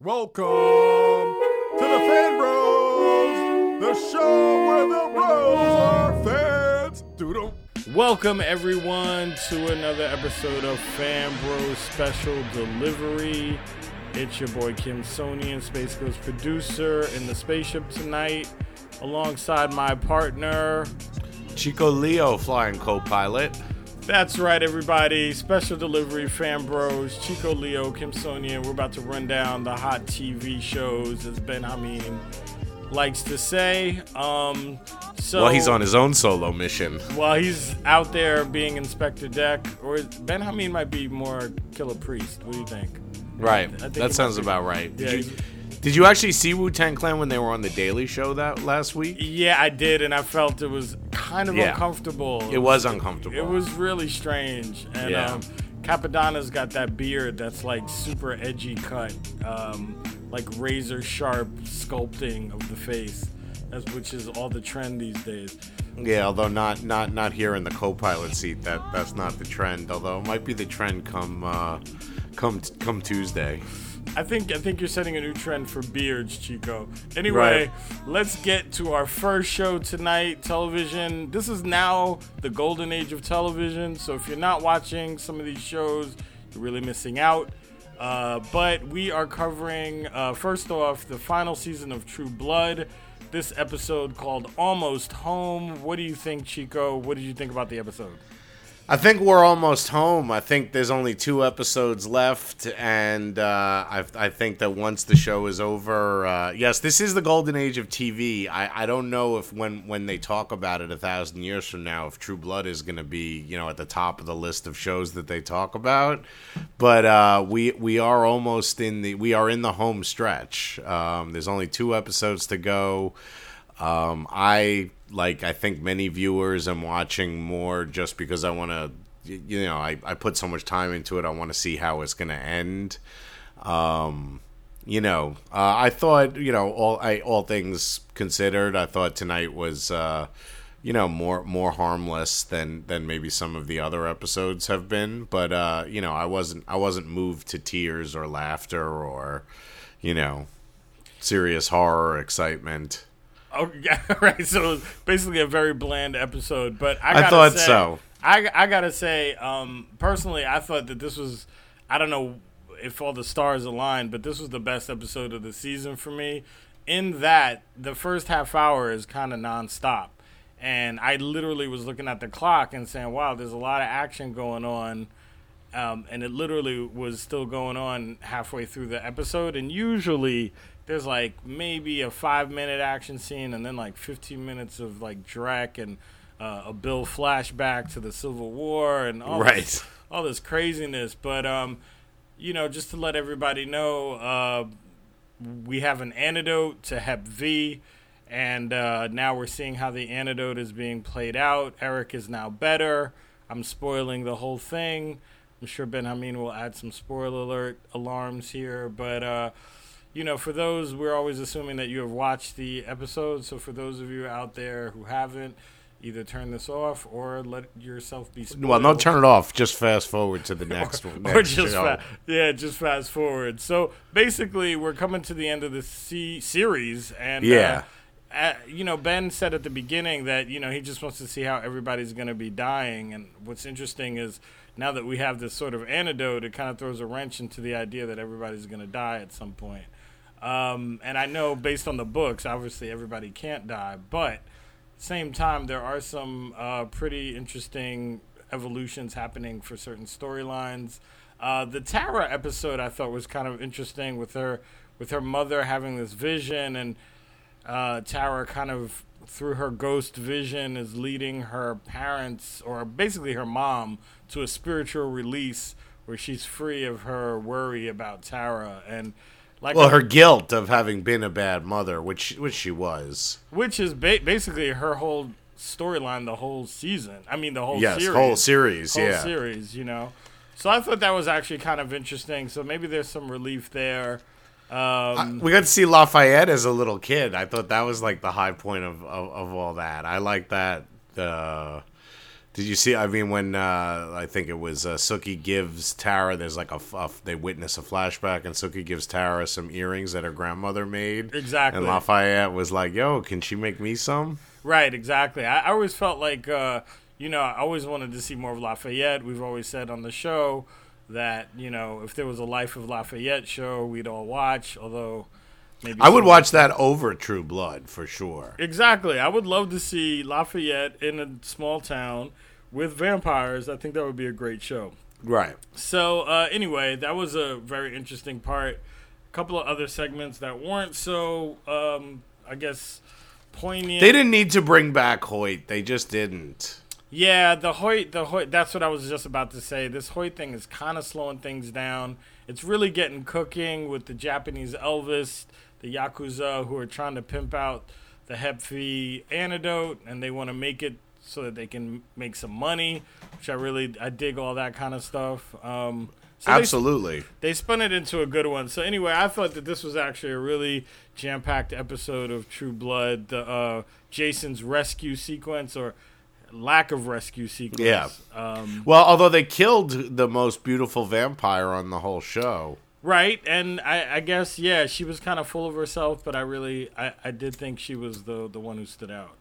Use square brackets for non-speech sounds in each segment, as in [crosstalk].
Welcome to the Fan Bros, the show where the bros are fans. Doodle. Welcome everyone to another episode of Fan Bros Special Delivery. It's your boy Kimsonian, Space Ghost producer in the spaceship tonight, alongside my partner. Chico Leo flying co-pilot. That's right, everybody. Special delivery, Fan Bros, Chico Leo, Kimsonian. We're about to run down the hot TV shows, as Ben Hameen likes to say. Um, so Well, he's on his own solo mission. While he's out there being Inspectah Deck, or Ben Hameen might be more Killah Priest. What do you think? Right. think That sounds about right. Yeah, Did you, he's- did you actually see Wu Tang Clan when they were on the Daily Show that last week? Yeah, I did, and I felt it was kind of Yeah. uncomfortable. It was uncomfortable. It was really strange, and Yeah. um, Cappadonna's got that beard that's like super edgy cut, um, like razor sharp sculpting of the face, that's, which is all the trend these days. Yeah, although not not not here in the co-pilot seat. That that's not the trend. Although it might be the trend come uh, come come Tuesday. I think I think you're setting a new trend for beards, Chico. Anyway, Right. let's get to our first show tonight, television. This is now the golden age of television, so if you're not watching some of these shows, you're really missing out. Uh, but we are covering uh, first off the final season of True Blood. This episode called Almost Home. What do you think, Chico? What did you think about the episode? I think we're almost home. I think there's only two episodes left, and uh, I, I think that once the show is over, uh, yes, this is the golden age of TV. I, I don't know if when when they talk about it a thousand years from now, if True Blood is going to be you know at the top of the list of shows that they talk about, but uh, we we are almost in the we are in the home stretch. Um, there's only two episodes to go. Um, I like I think many viewers I'm watching more just because I want to you know I, I put so much time into it I want to see how it's going to end. Um, you know uh, I thought you know all I all things considered I thought tonight was uh, you know more more harmless than than maybe some of the other episodes have been. But uh, you know I wasn't I wasn't moved to tears or laughter or you know serious horror excitement Oh, [laughs] yeah, right. So basically a very bland episode, but I, I thought say, so. I, I gotta say, um, personally, I thought that this was, I don't know if all the stars aligned, but this was the best episode of the season for me. In that, the first half hour is kind of nonstop, and I literally was looking at the clock and saying, "Wow, there's a lot of action going on." um, and it literally was still going on halfway through the episode. And usually there's like maybe a five minute action scene, and then like 15 minutes of like Drek and uh, a Bill flashback to the Civil War and all Right. this, all this craziness. But um, you know, just to let everybody know, uh, we have an antidote to Hep V. And uh, now we're seeing how the antidote is being played out. Eric is now better. I'm spoiling the whole thing. I'm sure Ben Hameen will add some spoiler alert alarms here. But, uh, you know, for those, we're always assuming that you have watched the episode. So for those of you out there who haven't, either turn this off or let yourself be spoiled. Well, don't turn it off. Just fast forward to the [laughs] next one. or next just fa- yeah, just fast forward. So basically, we're coming to the end of the se- series, and Yeah. uh, uh, you know, Ben said at the beginning that you know he just wants to see how everybody's going to be dying. And what's interesting is now that we have this sort of antidote, it kind of throws a wrench into the idea that everybody's going to die at some point. Um, and I know based on the books, obviously everybody can't die, but same time, there are some uh, pretty interesting evolutions happening for certain storylines. Uh, the Tara episode I thought was kind of interesting with her with her mother having this vision and uh, Tara kind of through her ghost vision is leading her parents or basically her mom to a spiritual release where she's free of her worry about Tara and like Well, her guilt of having been a bad mother, which which she was. which is ba- basically her whole storyline the whole season. I mean the whole yes, series. whole series. whole yeah. series, you know. So I thought that was actually kind of interesting. So maybe there's some relief there. Um, We got to see Lafayette as a little kid. I thought that was like the high point of, of, of all that. I like that. Uh, Did you see? I mean, when uh, I think it was uh, Sookie gives Tara, there's like a they witness a flashback, and Sookie gives Tara some earrings that her grandmother made. Exactly. And Lafayette was like, "Yo, can she make me some?" Right, exactly. I, I always felt like, uh, you know, I always wanted to see more of Lafayette. We've always said on the show that, you know, if there was a Life of Lafayette show, we'd all watch, although maybe. I would watch that over True Blood for sure. Exactly. I would love to see Lafayette in a small town with vampires. I think that would be a great show. Right. So uh, anyway, that was a very interesting part. A couple of other segments that weren't so, um, I guess, poignant. They didn't need to bring back Hoyt. They just didn't. Yeah, the Hoyt, the Hoyt. That's what I was just about to say. This Hoyt thing is kind of slowing things down. It's really getting cooking with the Japanese Elvis, the yakuza who are trying to pimp out the Hep V antidote, and they want to make it so that they can make some money. Which I really, I dig all that kind of stuff. Um, so they- Absolutely. they spun it into a good one. So anyway, I thought that this was actually a really jam-packed episode of True Blood. The uh, Jason's rescue sequence or lack of rescue sequence. Yeah. Um, Well, although they killed the most beautiful vampire on the whole show. Right, and I, I guess yeah, she was kind of full of herself, but I really, I, I did think she was the the one who stood out.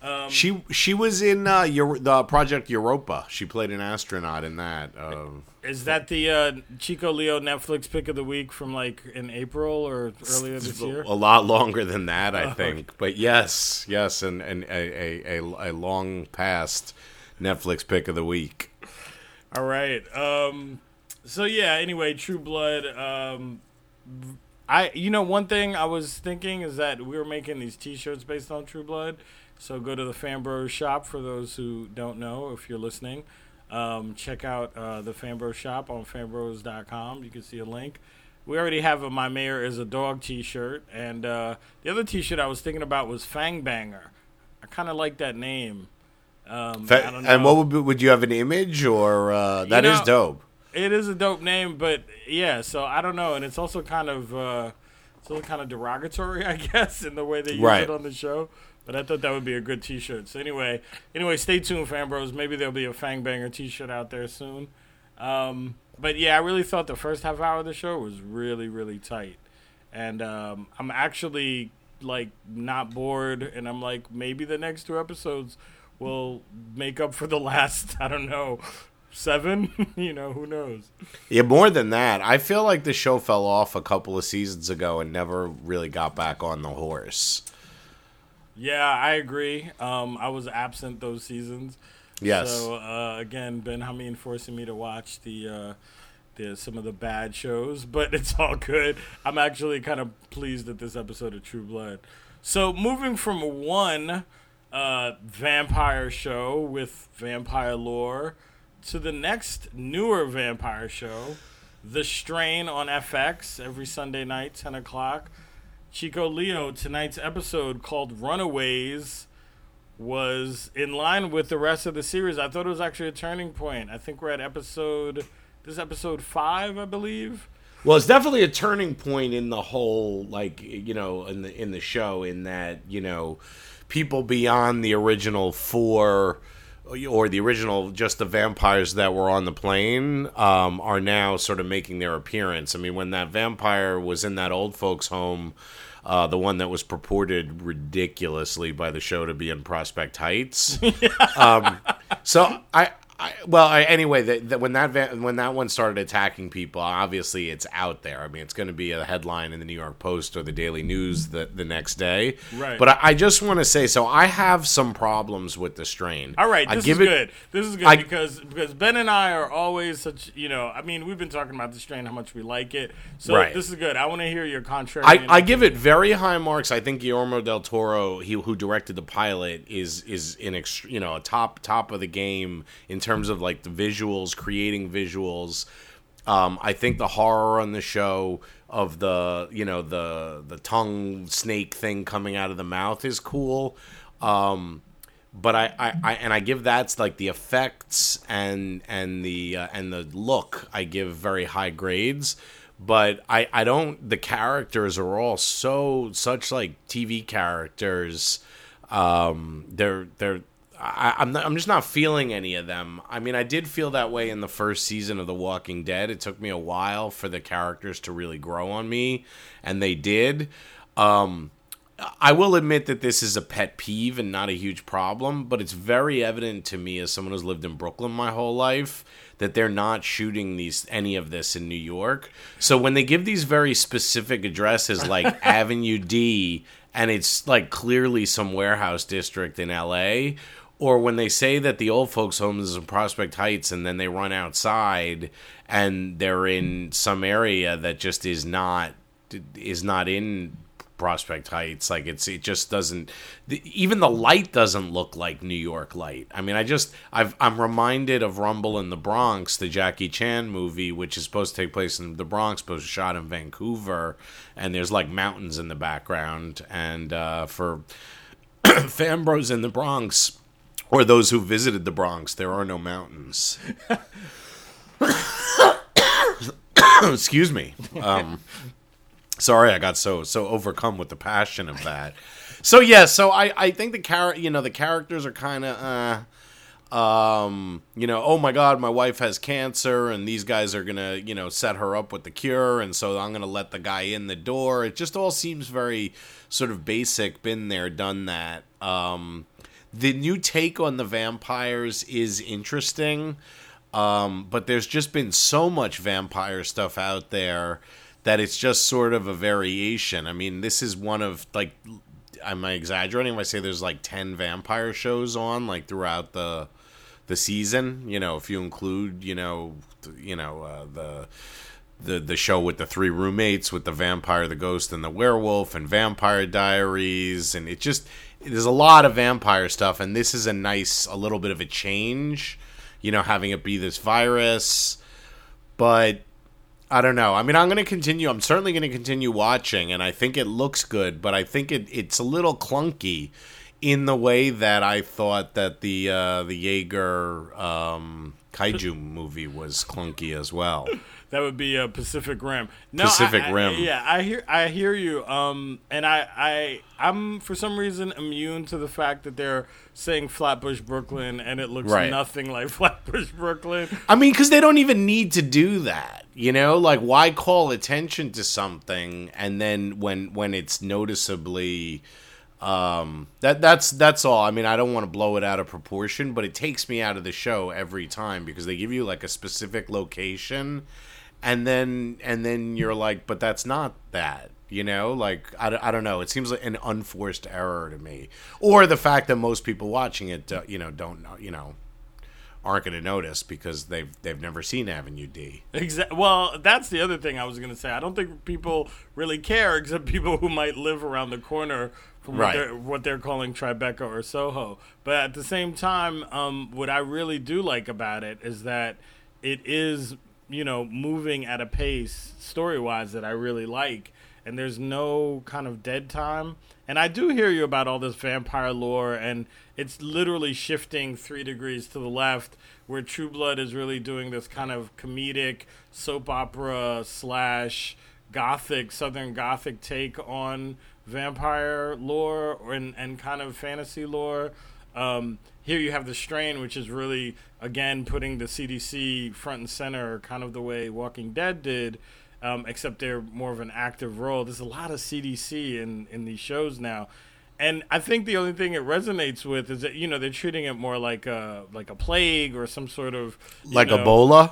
Um, She she was in uh, Euro- the Project Europa. She played an astronaut in that. Um, Is that the uh, Chico Leo Netflix pick of the week from like in April or earlier this year? a lot longer than that, I [laughs] think. But yes, yes, and, and a, a, a, a long past Netflix pick of the week. All right. Um, so yeah. Anyway, True Blood. Um, I you know one thing I was thinking is that we were making these T-shirts based on True Blood. So go to the Fanbros shop for those who don't know. If you're listening, um, check out uh, the Fanbros shop on fanbros.com. You can see a link. We already have a "My Mayor is a Dog" T-shirt, and uh, the other T-shirt I was thinking about was Fang Banger. I kind of like that name. Um, I don't and what would be, would you have an image or uh, that is know- dope? It is a dope name, but yeah. So I don't know, and it's also kind of uh, it's also kind of derogatory, [laughs] I guess, in the way they use Right. it on the show. But I thought that would be a good T-shirt. So anyway, anyway, stay tuned, fan bros. Maybe there'll be a Fang Banger T-shirt out there soon. Um, but yeah, I really thought the first half hour of the show was really, really tight, and um, I'm actually like not bored, and I'm like maybe the next two episodes will make up for the [laughs] last. I don't know. Seven, [laughs] you know, who knows? Yeah, more than that. I feel like the show fell off a couple of seasons ago and never really got back on the horse. Yeah, I agree. Um, I was absent those seasons. Yes. So uh, again, Ben Hameen forcing me to watch the uh, the some of the bad shows, [laughs] but it's all good. I'm actually kind of pleased at this episode of True Blood. So moving from one uh, vampire show with vampire lore to the next newer vampire show, The Strain on FX every Sunday night, 10 o'clock. Chico Leo, tonight's episode called Runaways was in line with the rest of the series. I thought it was actually a turning point. I think we're at episode this is episode five, I believe. Well, it's definitely a turning point in the whole, like you know, in the in the show, in that you know, people beyond the original four or the original just the vampires that were on the plane um, are now sort of making their appearance. I mean, when that vampire was in that old folks' home, uh, the one that was purported ridiculously by the show to be in Prospect Heights. [laughs] um, so I, I well, I, anyway, the, the, when that when that one started attacking people, obviously it's out there. I mean, it's going to be a headline in the New York Post or the Daily News the the next day. Right. But I, I just want to say, so I have some problems with the strain. All right, this is it- good. This is good because because Ben and I are always such you know. I mean, we've been talking about the strain, how much we like it. So Right. this is good. I want to hear your contrary. I, I give it very high marks. I think Guillermo del Toro, he who directed the pilot, is is in ext- you know a top top of the game in terms of like the visuals, creating visuals. Um, I think the horror on the show of the you know the the tongue snake thing coming out of the mouth is cool. Um, but I, I, I and I give that's like the effects and and the uh, and the look I give very high grades but I, I don't the characters are all so such like TV characters um they're they're I, I'm not, I'm just not feeling any of them. I mean, I did feel that way in the first season of The Walking Dead. It took me a while for the characters to really grow on me, and they did. Um, I will admit that this is a pet peeve and not a huge problem, but it's very evident to me as someone who's lived in Brooklyn my whole life that they're not shooting these any of this in New York. So when they give these very specific addresses like [laughs] Avenue D and it's like clearly some warehouse district in LA or when they say that the old folks home is in Prospect Heights and then they run outside and they're in some area that just is not is not in Prospect Heights. Like it's it just doesn't even the light doesn't look like New York light. I mean, I just I've I'm reminded of Rumble in the Bronx, the Jackie Chan movie, which is supposed to take place in the Bronx, but was shot in Vancouver, and there's like mountains in the background. And uh, for [clears throat] Fanbros in the Bronx, or those who visited the Bronx, there are no mountains. [coughs] Excuse me. Um, sorry i got so so overcome with the passion of that so yeah so i i think the char you know the characters are kind of uh um you know oh my god my wife has cancer and these guys are gonna you know set her up with the cure and so i'm gonna let the guy in the door it just all seems very sort of basic been there done that um the new take on the vampires is interesting um but there's just been so much vampire stuff out there that it's just sort of a variation. I mean, this is one of like am I exaggerating if I say there's like 10 vampire shows on like throughout the the season, you know, if you include, you know, you know, uh, the the the show with the three roommates with the vampire, the ghost and the werewolf and vampire diaries and it just there's a lot of vampire stuff and this is a nice a little bit of a change, you know, having it be this virus, but I don't know. I mean, I'm going to continue. I'm certainly going to continue watching, and I think it looks good, but I think it, it's a little clunky in the way that I thought that the uh, the Jaeger um, kaiju movie was clunky as well. That would be a Pacific Rim. No, Pacific I, I, Rim. yeah, I hear I hear you. Um, and I I I'm for some reason immune to the fact that they're saying Flatbush Brooklyn and it looks Right. nothing like [laughs] Flatbush Brooklyn. I mean, because they don't even need to do that. You know, like why call attention to something and then when when it's noticeably um that that's that's all i mean i don't want to blow it out of proportion but it takes me out of the show every time because they give you like a specific location and then and then you're like but that's not that you know? Like I, I don't know. It seems like an unforced error to me. Or the fact that most people watching it uh, you know don't know you know aren't going to notice because they've they've never seen avenue d. Exa- well, that's the other thing I was going to say. I don't think people really care, except people who might live around the corner from what, they're, what they're calling Tribeca or Soho. But at the same time, um, what I really do like about it is that it is, you know, moving at a pace story wise that I really like. And there's no kind of dead time. And I do hear you about all this vampire lore, and it's literally shifting three degrees to the left, where True Blood is really doing this kind of comedic soap opera slash gothic, southern gothic take on vampire lore and, and kind of fantasy lore. Um, here you have the strain, which is really again putting the CDC front and center, kind of the way Walking Dead did, um, except they're more of an active role. There's a lot of CDC in in these shows now, and I think the only thing it resonates with is that you know they're treating it more like a like a plague or some sort of like know- ebola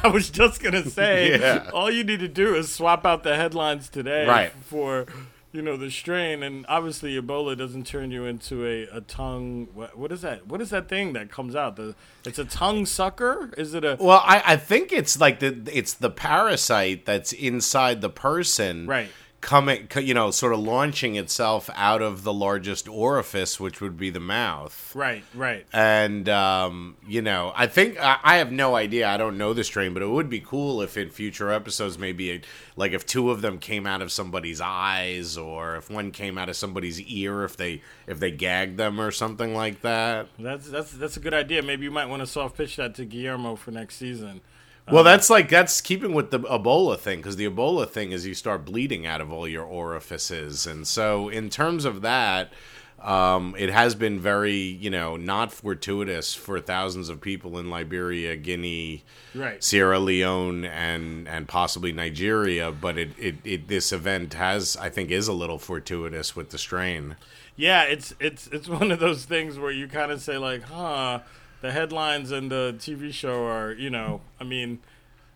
[laughs] I was just gonna say, [laughs] Yeah. all you need to do is swap out the headlines today Right. for, you know, the strain, and obviously Ebola doesn't turn you into a, a tongue. What, what is that? What is that thing that comes out? The it's a tongue sucker. Is it a Well, I, I think it's like the it's the parasite that's inside the person, Right. Coming, you know, sort of launching itself out of the largest orifice, which would be the mouth. right? Right. And um, you know, I think I, I have no idea. I don't know the strain, but it would be cool if in future episodes, maybe it, like if two of them came out of somebody's eyes, or if one came out of somebody's ear, if they if they gagged them or something like that. That's that's that's a good idea. Maybe you might want to soft pitch that to Guillermo for next season. Well, that's like that's keeping with the Ebola thing because the Ebola thing is you start bleeding out of all your orifices, and so in terms of that, um, it has been very you know not fortuitous for thousands of people in Liberia, Guinea, Right. Sierra Leone, and and possibly Nigeria. But it, it, it this event has I think is a little fortuitous with the strain. Yeah, it's it's it's [laughs] one of those things where you kind of say like, huh, the headlines and the TV show are, you know, I mean,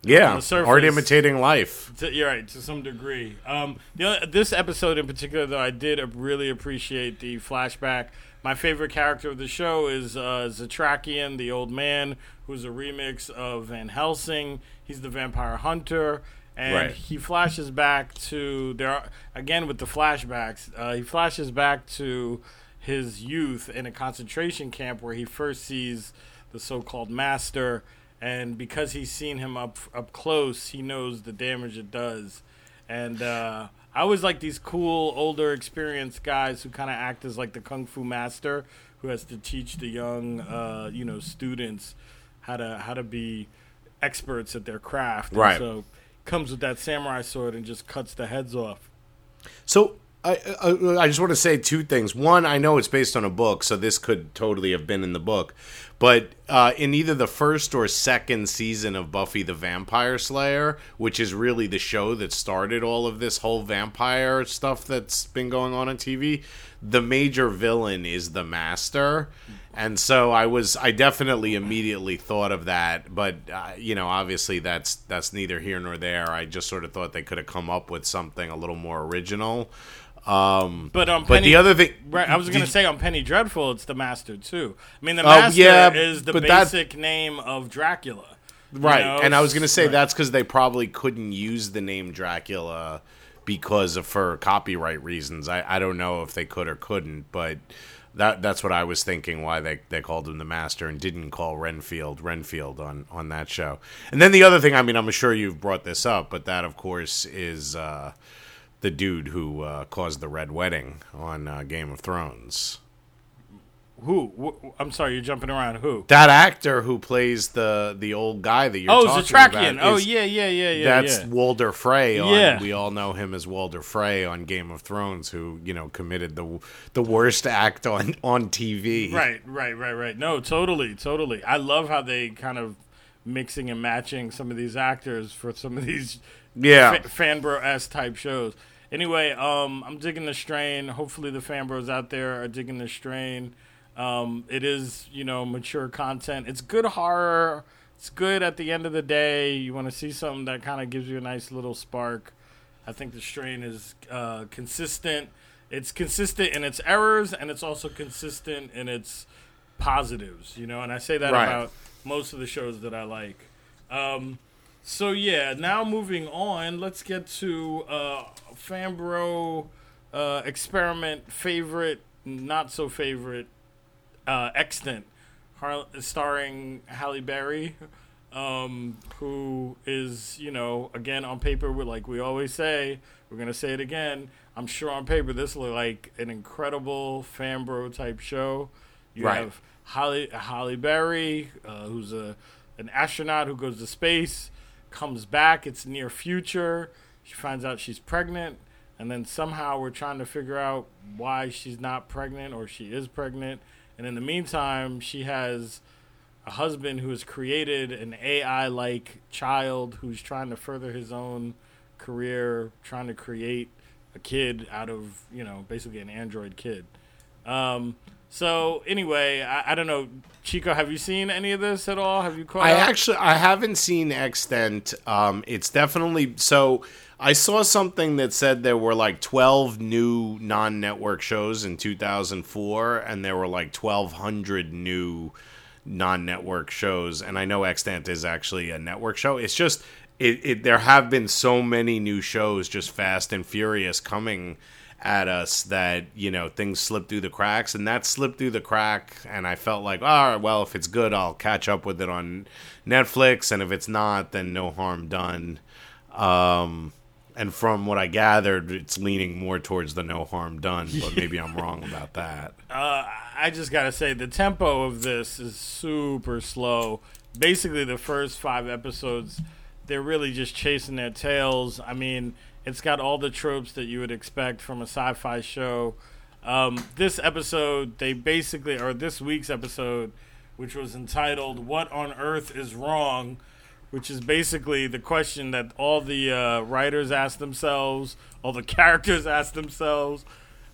Yeah, surface- art imitating life. to, you're right to some degree. Um, the other, this episode in particular, though, I did really appreciate the flashback. My favorite character of the show is uh, Setrakian, the old man, who's a remix of Van Helsing. He's the vampire hunter, and Right. he flashes back to there are, again with the flashbacks. Uh, he flashes back to his youth in a concentration camp where he first sees the so-called master, and because he's seen him up up close, he knows the damage it does. And uh, I always like these cool, older, experienced guys who kind of act as like the kung fu master who has to teach the young, uh, you know, students how to how to be experts at their craft. And Right. so comes with that samurai sword and just cuts the heads off. So I, I I just want to say two things. One, I know it's based on a book, so this could totally have been in the book. But uh, in either the first or second season of Buffy the Vampire Slayer, which is really the show that started all of this whole vampire stuff that's been going on on TV, the major villain is the Master. And so I was, I definitely immediately thought of that, but uh, you know, obviously that's that's neither here nor there. I just sort of thought they could have come up with something a little more original. Um, But um, but the other thing, right? I was gonna say on Penny Dreadful, it's the Master too. I mean, the Oh, Master yeah, is the but that- basic name of Dracula, you right? know? and I was gonna say Right. that's because they probably couldn't use the name Dracula because of for copyright reasons. I, I don't know if they could or couldn't, but that that's what I was thinking. Why they, they called him the Master and didn't call Renfield Renfield on on that show. And then the other thing, I mean, I'm sure you've brought this up, but that of course is. Uh, the dude who uh, caused the red wedding on uh, Game of Thrones. Who? Wh- I'm sorry, you're jumping around. Who? That actor who plays the the old guy that you're Oh, talking Setrakian. about Oh, is- yeah, yeah, yeah, yeah. that's yeah. Walder Frey. On, Yeah. we all know him as Walder Frey on Game of Thrones, who you know committed the the worst act on on TV. Right, right, right, right. No, totally, totally. I love how they kind of mixing and matching some of these actors for some of these Yeah. fa- fanbro s type shows. Anyway, um, I'm digging the strain. Hopefully, the fan bros out there are digging the strain. Um, it is, you know, mature content. It's good horror. It's good at the end of the day. You want to see something that kind of gives you a nice little spark. I think the strain is uh, consistent. It's consistent in its errors, and it's also consistent in its positives. You know, and I say that Right. about most of the shows that I like. Um, so yeah, now moving on, let's get to uh, Fanbro uh, experiment favorite, not so favorite, uh, extant, Har- starring Halle Berry, um, who is you know again on paper, we're like we always say, we're gonna say it again. I'm sure on paper this look like an incredible Fanbro type show. You Right. have Halle Halle Berry, uh, who's a an astronaut who goes to space, comes back. It's near future. She finds out she's pregnant, and then somehow we're trying to figure out why she's not pregnant or she is pregnant. And in the meantime, she has a husband who has created an AI like child who's trying to further his own career, trying to create a kid out of, you know, basically an android kid. Um, so anyway, I, I don't know, Chico, have you seen any of this at all? Have you caught I up? actually I haven't seen Extant. Um, it's definitely so. I saw something that said there were like 12 new non-network shows in 2004, and there were like 1,200 new non-network shows. And I know Extant is actually a network show. It's just it, it there have been so many new shows, just fast and furious, coming at us that you know things slip through the cracks and that slipped through the crack and i felt like all right well if it's good i'll catch up with it on netflix and if it's not then no harm done um and from what i gathered it's leaning more towards the no harm done but [laughs] maybe i'm wrong about that Uh, I just gotta say the tempo of this is super slow. Basically, the first five episodes, they're really just chasing their tails. I mean, it's got all the tropes that you would expect from a sci-fi show. Um, this episode, they basically, or this week's episode, which was entitled "What on Earth is Wrong," which is basically the question that all the uh, writers ask themselves, all the [laughs] characters ask themselves.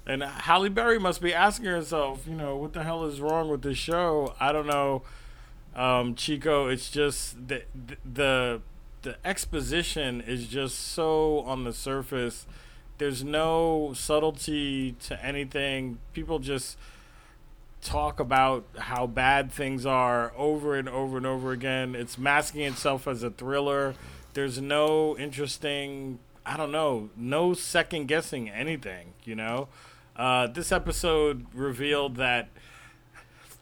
And Halle Berry must be asking herself, you know, what the hell is wrong with this show? I don't know, um, Chico. It's just the the the exposition is just so on the surface. There's no subtlety to anything. People just talk about how bad things are over and over and over again. It's masking itself as a thriller. There's no interesting, I don't know, no second guessing anything, you know? Uh, this episode revealed that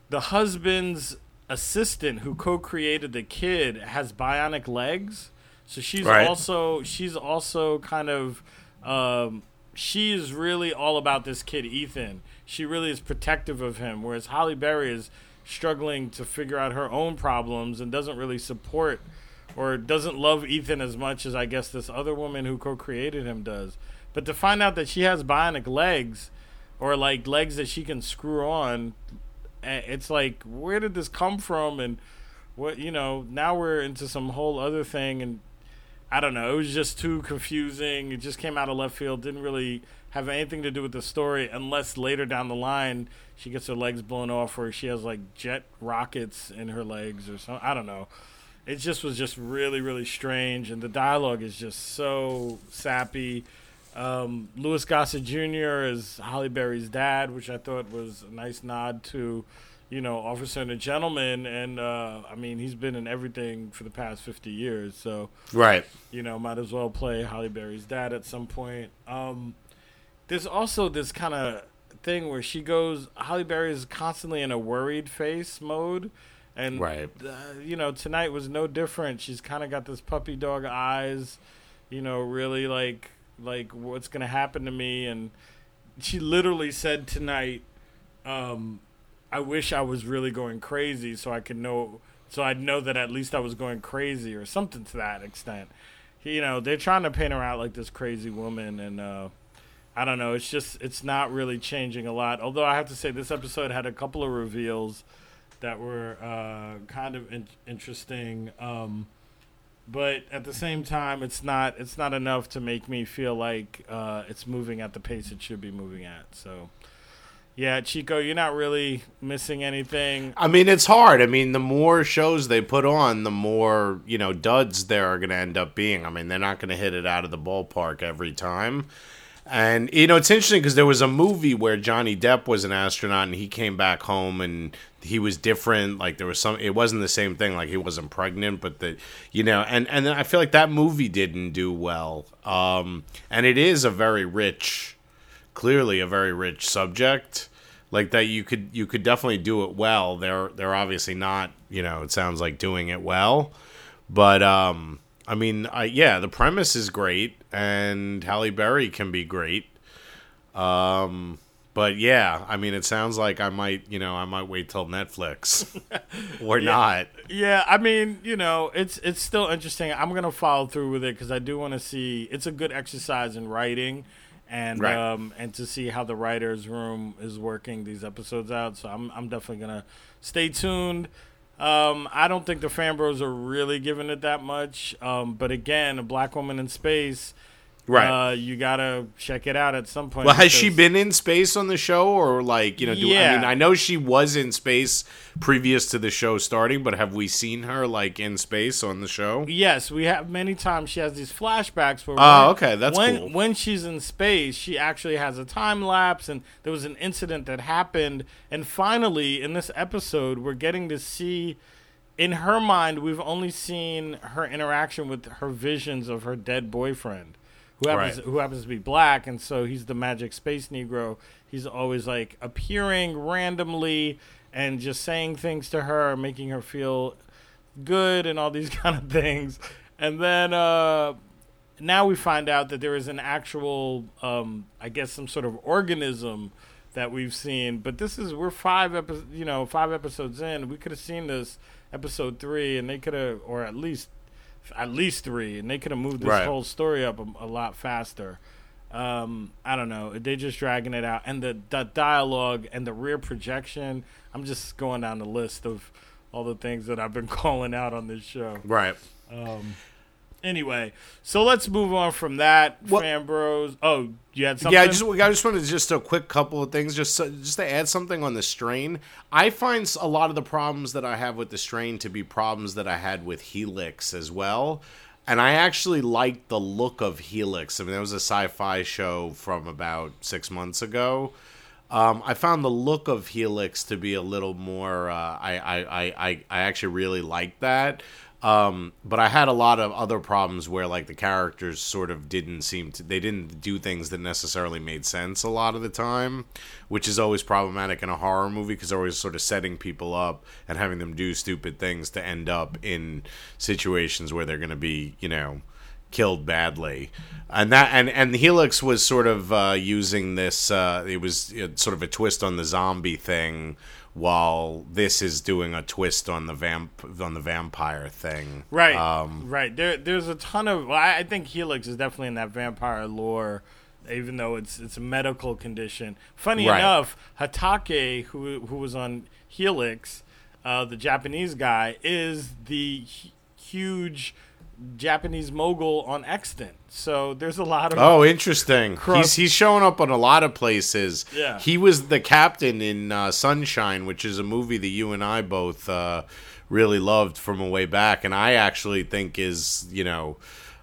the husband's assistant who co-created the kid has bionic legs. So she's Right. also she's also kind of um, she is really all about this kid ethan. She really is protective of him whereas halle berry is struggling to figure out her own problems and doesn't really support or doesn't love ethan as much as i guess this other woman who co-created him does. But to find out that she has bionic legs or like legs that she can screw on it's like where did this come from? And what you know now we're into some whole other thing. And i don't know it was just too confusing. It just came out of left field. Didn't really have anything to do with the story unless later down the line she gets her legs blown off or she has like jet rockets in her legs or something i don't know. It just was just really really strange. And the dialogue is just so sappy um, Louis Gossett Jr. is Halle Berry's dad, which I thought was a nice nod to, you know, Officer and a Gentleman. And uh, I mean, he's been in everything for the past 50 years. So, Right. you know, might as well play Halle Berry's dad at some point. Um, there's also this kind of thing where she goes, Holly Berry is constantly in a worried face mode. And, Right. uh, you know, tonight was no different. She's kind of got this puppy dog eyes, you know, really like, like what's going to happen to me. And she literally said tonight, um, I wish I was really going crazy so I could know, so I'd know that at least I was going crazy or something to that extent. You know, they're trying to paint her out like this crazy woman, and uh, I don't know. It's just, it's not really changing a lot. Although I have to say, this episode had a couple of reveals that were uh, kind of in- interesting. Um, but at the same time, it's not it's not enough to make me feel like uh, it's moving at the pace it should be moving at. So, yeah, Chico, you're not really missing anything. I mean, it's hard. I mean, the more shows they put on, the more, you know, duds there are going to end up being. I mean, they're not going to hit it out of the ballpark every time. And, you know, it's interesting because there was a movie where Johnny Depp was an astronaut and he came back home and he was different. Like, there was some, it wasn't the same thing. Like, he wasn't pregnant, but the, you know, and, and I feel like that movie didn't do well. Um, and it is a very rich, clearly a very rich subject like that you could you could definitely do it well they're they're obviously not you know it sounds like doing it well but um i mean I, yeah the premise is great and halle berry can be great um but yeah i mean it sounds like i might you know i might wait till netflix [laughs] or not Yeah, I mean, you know, it's it's still interesting. I'm gonna follow through with it because I do want to see. It's a good exercise in writing, and Right. um, and to see how the writers' room is working these episodes out. So I'm I'm definitely gonna stay tuned. Um, I don't think the fanbros are really giving it that much. Um, but again, a black woman in space. Right. Uh, you gotta check it out at some point. well has she been in space on the show or like you know do i Yeah. mean i know she was in space previous to the show starting but have we seen her like in space on the show Yes, we have many times. She has these flashbacks where. Oh, okay, that's when cool. when she's in space, she actually has a time lapse, and there was an incident that happened, and finally in this episode, we're getting to see. In her mind, we've only seen her interaction with her visions of her dead boyfriend, who happens Right. who happens to be black, and so he's the magic space Negro. He's always like appearing randomly and just saying things to her, making her feel good and all these [laughs] kind of things. And then uh, now we find out that there is an actual, um, I guess, some sort of organism that we've seen. But this is we're five episodes, you know five episodes in. We could have seen this episode three, and they could have, or at least at least three, and they could have moved this Right. whole story up a, a lot faster. Um, I don't know. They're just dragging it out, and the the dialogue and the rear projection. I'm just going down the list of all the things that I've been [laughs] calling out on this show. Right. Anyway, so let's move on from that. Fan. Oh, you had something? Yeah, I just I just wanted to just a quick couple of things, just so, just to add something on the strain. I find a lot of the problems that I have with the strain to be problems that I had with Helix as well. And I actually liked the look of Helix. I mean, there was a sci-fi show from about six months ago. Um, I found the look of Helix to be a little more. Uh, I, I, I, I actually really liked that. Um, but I had a lot of other problems where like the characters sort of didn't seem to. They didn't do things that necessarily made sense a lot of the time, which is always problematic in a horror movie because they're always sort of setting people up and having them do stupid things to end up in situations where they're going to be, you know, killed badly and that and and helix was sort of uh using this uh it was uh, sort of a twist on the zombie thing while this is doing a twist on the vamp on the vampire thing Right, um right. There, there's a ton of. Well, I I think Helix is definitely in that vampire lore, even though it's it's a medical condition. Funny Right. enough, Hatake, who who was on Helix, uh, the Japanese guy, is the hu- huge Japanese mogul on Extant. So there's a lot of. Oh, interesting. Cross- He's he's showing up on a lot of places. Yeah. He was the captain in uh, Sunshine, which is a movie that you and I both uh, really loved from a way back, and I actually think is you know,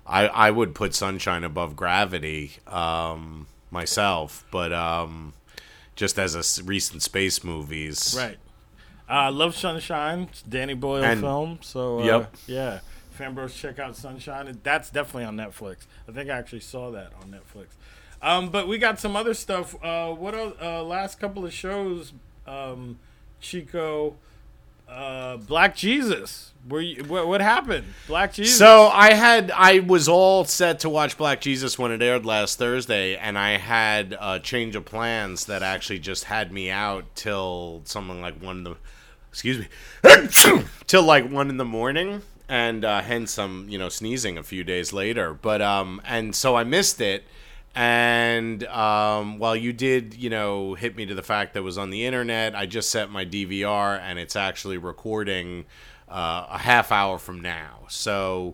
I I would put Sunshine above Gravity um, myself, but um, just as a s- recent space movies, Right. Uh, love Sunshine. Danny Boyle And- film. So uh, Yep. yeah, fanbros check out Sunshine. That's definitely on Netflix. I think I actually saw that on Netflix. Um, but we got some other stuff. Uh, what else? Uh, last couple of shows, um, Chico, uh, Black Jesus. Were you, what, what happened? Black Jesus. So I had I was all set to watch Black Jesus when it aired last Thursday, and I had a change of plans that actually just had me out till something like one in the excuse me [coughs] till like one in the morning, and uh, hence I'm you know sneezing a few days later. But um and so I missed it. And um, while you did, you know, hit me to the fact that was on the internet, I just set my DVR and it's actually recording uh, a half hour from now. So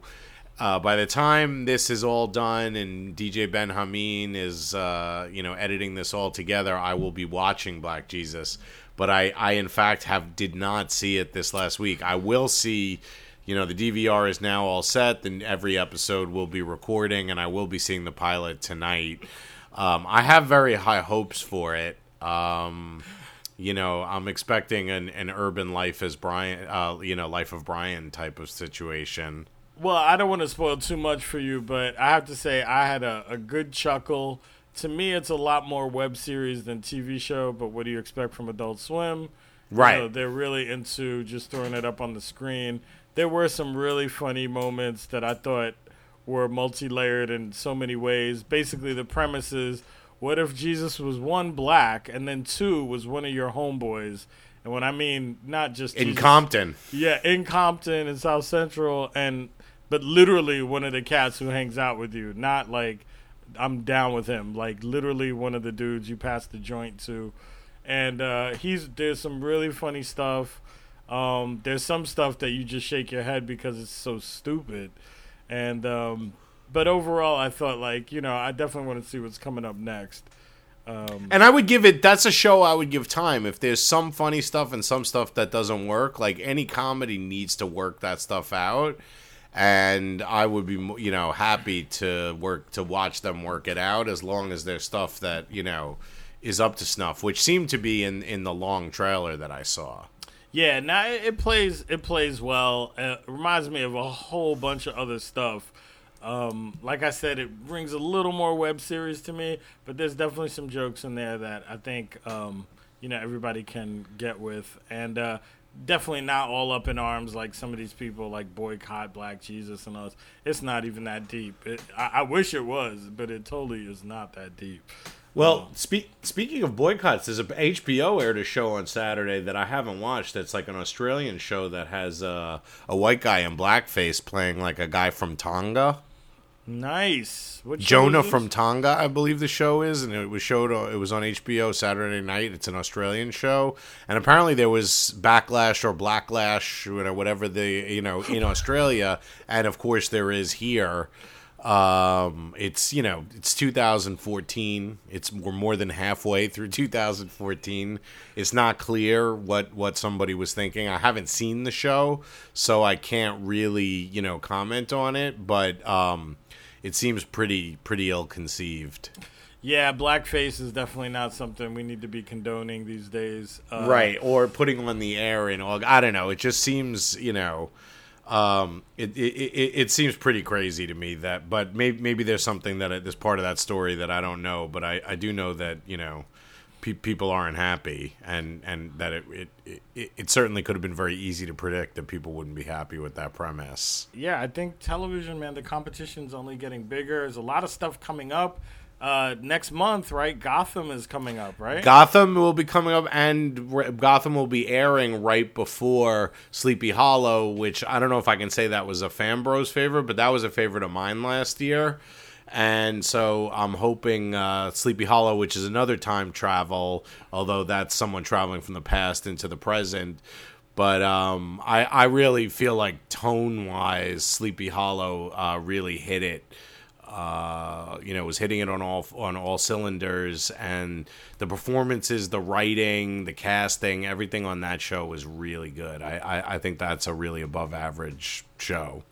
uh, by the time this is all done and DJ Ben Hameen is, uh, you know, editing this all together, I will be watching Black Jesus. But I, I in fact have did not see it this last week. I will see you know the DVR is now all set. Then every episode will be recording, and I will be seeing the pilot tonight. Um, I have very high hopes for it. Um, you know, I'm expecting an, an urban life as Brian, uh, you know, life of Brian type of situation. Well, I don't want to spoil too much for you, but I have to say I had a, a good chuckle. To me, it's a lot more web series than TV show. But what do you expect from Adult Swim? You Right. know, they're really into just throwing it up on the screen. There were some really funny moments that I thought were multi-layered in so many ways. Basically, the premise is: what if Jesus was one black and then two was one of your homeboys? And when I mean not just In Jesus- Compton, yeah, in Compton in South Central, and but literally one of the cats who hangs out with you. Not like I'm down with him. Like literally one of the dudes you pass the joint to, and uh, he's there's some really funny stuff. Um, there's some stuff that you just shake your head because it's so stupid, and um, but overall, I thought like you know I definitely want to see what's coming up next. Um, and I would give it. That's a show I would give time. If there's some funny stuff and some stuff that doesn't work, like any comedy needs to work that stuff out. And I would be, you know, happy to work to watch them work it out as long as there's stuff that you know is up to snuff, which seemed to be in in the long trailer that I saw. Yeah, now it, plays it plays well. Uh, it reminds me of a whole bunch of other stuff. Um, like I said, it brings a little more web series to me, but there's definitely some jokes in there that I think um, you know everybody can get with, and uh, definitely not all up in arms like some of these people like boycott Black Jesus and us. It's not even that deep. It, I, I wish it was, but it totally is not that deep. Well, speak, speaking of boycotts, there's a HBO aired a show on Saturday that I haven't watched. That's like an Australian show that has uh, a white guy in blackface playing like a guy from Tonga. Nice. What Jonah from Tonga, I believe the show is, and it was showed. It was on HBO Saturday night. It's an Australian show, and apparently there was backlash or blacklash, or whatever the you know in [laughs] Australia, and of course there is here. Um, it's you know it's 2014. It's we're more than halfway through [laughs] 2014. It's not clear what what somebody was thinking. I haven't seen the show, so I can't really you know comment on it. But um, it seems pretty pretty ill conceived. Yeah, blackface is definitely not something we need to be condoning these days. Uh, right or putting on the air in all i don't know it just seems you know um it it, it, seems pretty crazy to me that but maybe maybe there's something that I- there's part of that story that i don't know but i i do know that you know pe- people aren't happy and and that it, it it it certainly could have been very easy to predict that people wouldn't be happy with that premise Yeah, I think television, man, the competition's only getting bigger. There's a lot of stuff coming up. Uh, next month, right? Gotham is coming up, right? Gotham will be coming up, and r- Gotham will be airing right before Sleepy Hollow, which I don't know if I can say that was a Fanbros favorite, but that was a favorite of mine last year. And so I'm hoping uh, Sleepy Hollow, which is another time travel, although that's someone traveling from the past into the present. But um, I, I really feel like tone wise, Sleepy Hollow uh, really hit it uh, you know, was hitting it on all on all cylinders, and the performances, the writing, the casting, everything on that show was really good. I, I, I think that's a really above average show.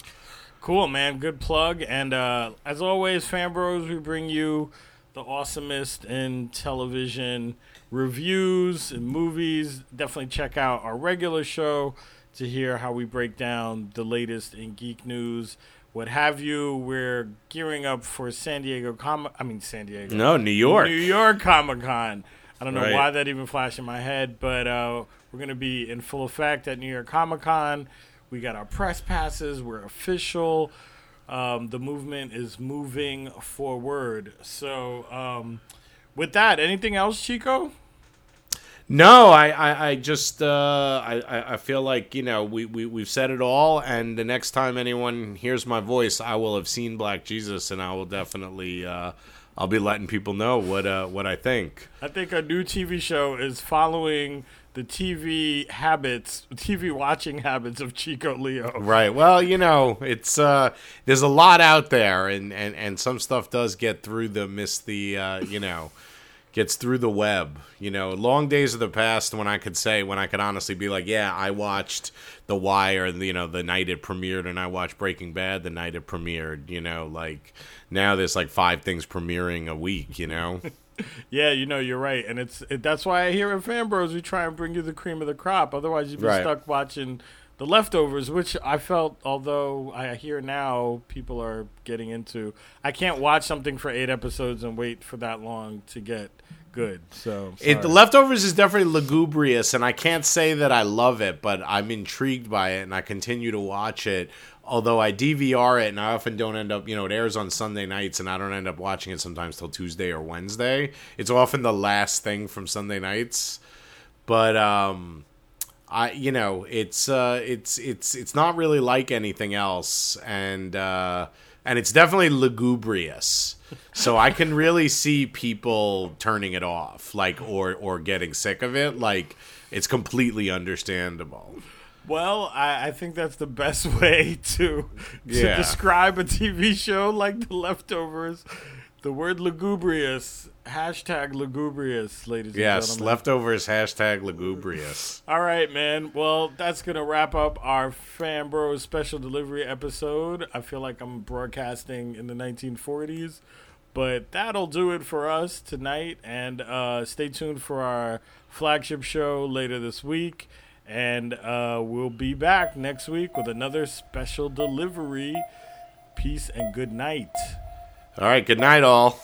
Cool, man. Good plug. And uh, as always, Fanbros, we bring you the awesomest in television reviews and movies. Definitely check out our regular show to hear how we break down the latest in geek news, what have you. We're gearing up for San Diego Comic. I mean, San Diego. No, New York. New York Comic Con. I don't know Right. why that even flashed in my head, but uh, we're going to be in full effect at New York Comic Con. We got our press passes. We're official. Um, the movement is moving forward. So, um, with that, anything else, Chico? No, I, I, I just uh, I, I- feel like you know we, we we've said it all, and the next time anyone hears my voice, I will have seen Black Jesus, and I will definitely uh, I'll be letting people know what uh, what I think. I think our new TV show is following the TV habits, TV watching habits of Chico Leo. Right. Well, you know, it's uh there's a lot out there and and and some stuff does get through the miss the uh, you know, gets through the web. You know, long days of the past when I could say when I could honestly be like, yeah, I watched The Wire, you know, the night it premiered and I watched Breaking Bad the night it premiered, you know, like now there's like five things premiering a week, you know. [laughs] Yeah, you know, you're right, and it's it, that's why here at Fanbros we try and bring you the cream of the crop. Otherwise, you'd be Right. stuck watching the leftovers, which I felt. Although I hear now people are getting into, I can't watch something for eight episodes and wait for that long to get good. So It, the leftovers is definitely lugubrious, and I can't say that I love it, but I'm intrigued by it, and I continue to watch it. Although I DVR it, and I often don't end up, you know, it airs on Sunday nights, and I don't end up watching it sometimes till Tuesday or Wednesday. It's often the last thing from Sunday nights, but um, I, you know, it's uh, it's it's it's not really like anything else, and uh, and it's definitely lugubrious. So I can really see people turning it off, like or or getting sick of it. Like it's completely understandable. well, I, I think that's the best [laughs] way to to Yeah. describe a TV show like the leftovers. The word lugubrious hashtag lugubrious, ladies and gentlemen. Yes, leftovers hashtag lugubrious. All right, man. Well, that's going to wrap up our Fanbros special delivery episode. I feel like I'm broadcasting in the 1940s, but that'll do it for us tonight. And uh, stay tuned for our flagship show later this week. And uh, we'll be back next week with another special delivery. Peace and good night. All right. Good night, all.